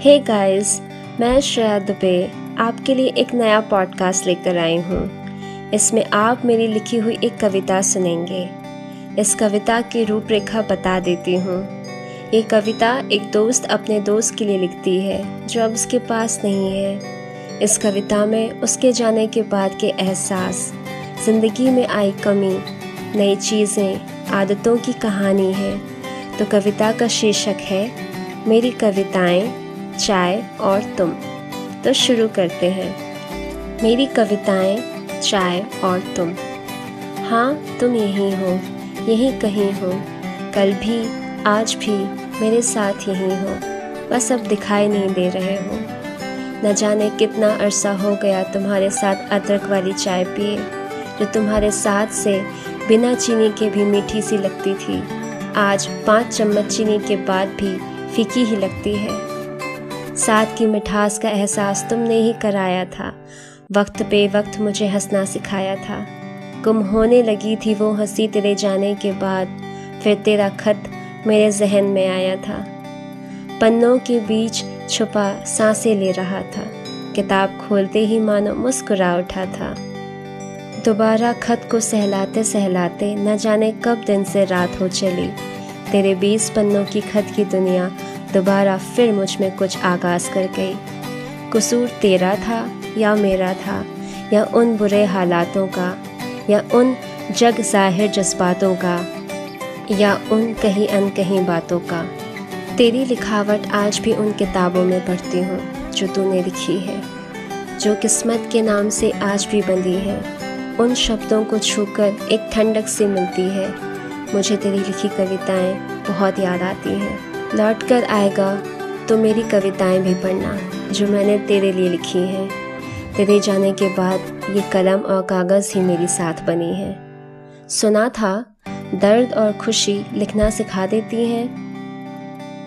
Hey guys मैं श्रेया दुबे आपके लिए एक नया पॉडकास्ट लेकर आई हूँ। इसमें आप मेरी लिखी हुई एक कविता सुनेंगे। इस कविता की रूपरेखा बता देती हूँ। ये कविता एक दोस्त अपने दोस्त के लिए लिखती है, जो अब उसके पास नहीं है। इस कविता में उसके जाने के बाद के एहसास, ज़िंदगी में आई कमी, नई चीज़ें, आदतों की कहानी है। तो कविता का शीर्षक है, मेरी कविताएँ चाय और तुम। तो शुरू करते हैं। मेरी कविताएँ, चाय और तुम। हाँ तुम यहीं हो, यहीं कहीं हो। कल भी, आज भी मेरे साथ यहीं हो। बस अब दिखाई नहीं दे रहे हो। न जाने कितना अरसा हो गया तुम्हारे साथ अदरक वाली चाय पिए, जो तुम्हारे साथ से बिना चीनी के भी मीठी सी लगती थी। आज पाँच चम्मच चीनी के बाद भी फीकी ही लगती है। साथ की मिठास का एहसास तुमने ही कराया था। वक्त पे वक्त मुझे हंसना सिखाया था। गुम होने लगी थी वो हँसी तेरे जाने के बाद, फिर तेरा खत मेरे जहन में आया था। पन्नों के बीच छुपा साँसें ले रहा था। किताब खोलते ही मानो मुस्कुरा उठा था। दोबारा खत को सहलाते सहलाते न जाने कब दिन से रात हो चली। तेरे बीस पन्नों की खत की दुनिया दोबारा फिर मुझमें कुछ आगाज़ कर गई कसूर तेरा था या मेरा था, या उन बुरे हालातों का, या उन जग ज़ाहिर जज्बातों का, या उन कहीं अन कहीं बातों का। तेरी लिखावट आज भी उन किताबों में पढ़ती हूँ, जो तूने लिखी है, जो किस्मत के नाम से आज भी बंधी है। उन शब्दों को छूकर एक ठंडक से मिलती है। मुझे तेरी लिखी कविताएँ बहुत याद आती हैं। लौट कर आएगा तो मेरी कविताएँ भी पढ़ना, जो मैंने तेरे लिए लिखी हैं। तेरे जाने के बाद ये कलम और कागज़ ही मेरी साथ बनी है। सुना था, दर्द और खुशी लिखना सिखा देती हैं,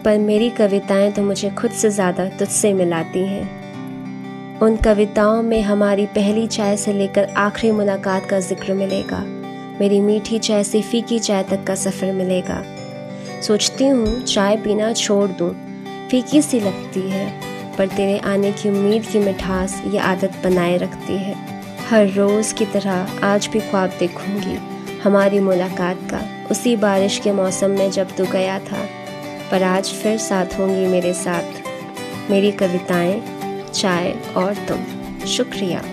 पर मेरी कविताएँ तो मुझे खुद से ज़्यादा तुझसे मिलाती हैं। उन कविताओं में हमारी पहली चाय से लेकर आखिरी मुलाकात का ज़िक्र मिलेगा। मेरी मीठी चाय से फीकी चाय तक का सफ़र मिलेगा। सोचती हूँ, चाय पीना छोड़ दूँ। फीकी सी लगती है, पर तेरे आने की उम्मीद की मिठास ये आदत बनाए रखती है। हर रोज़ की तरह आज भी ख्वाब देखूँगी हमारी मुलाकात का। उसी बारिश के मौसम में जब तू गया था, पर आज फिर साथ होंगी मेरे साथ। मेरी कविताएँ, चाय और तुम। शुक्रिया।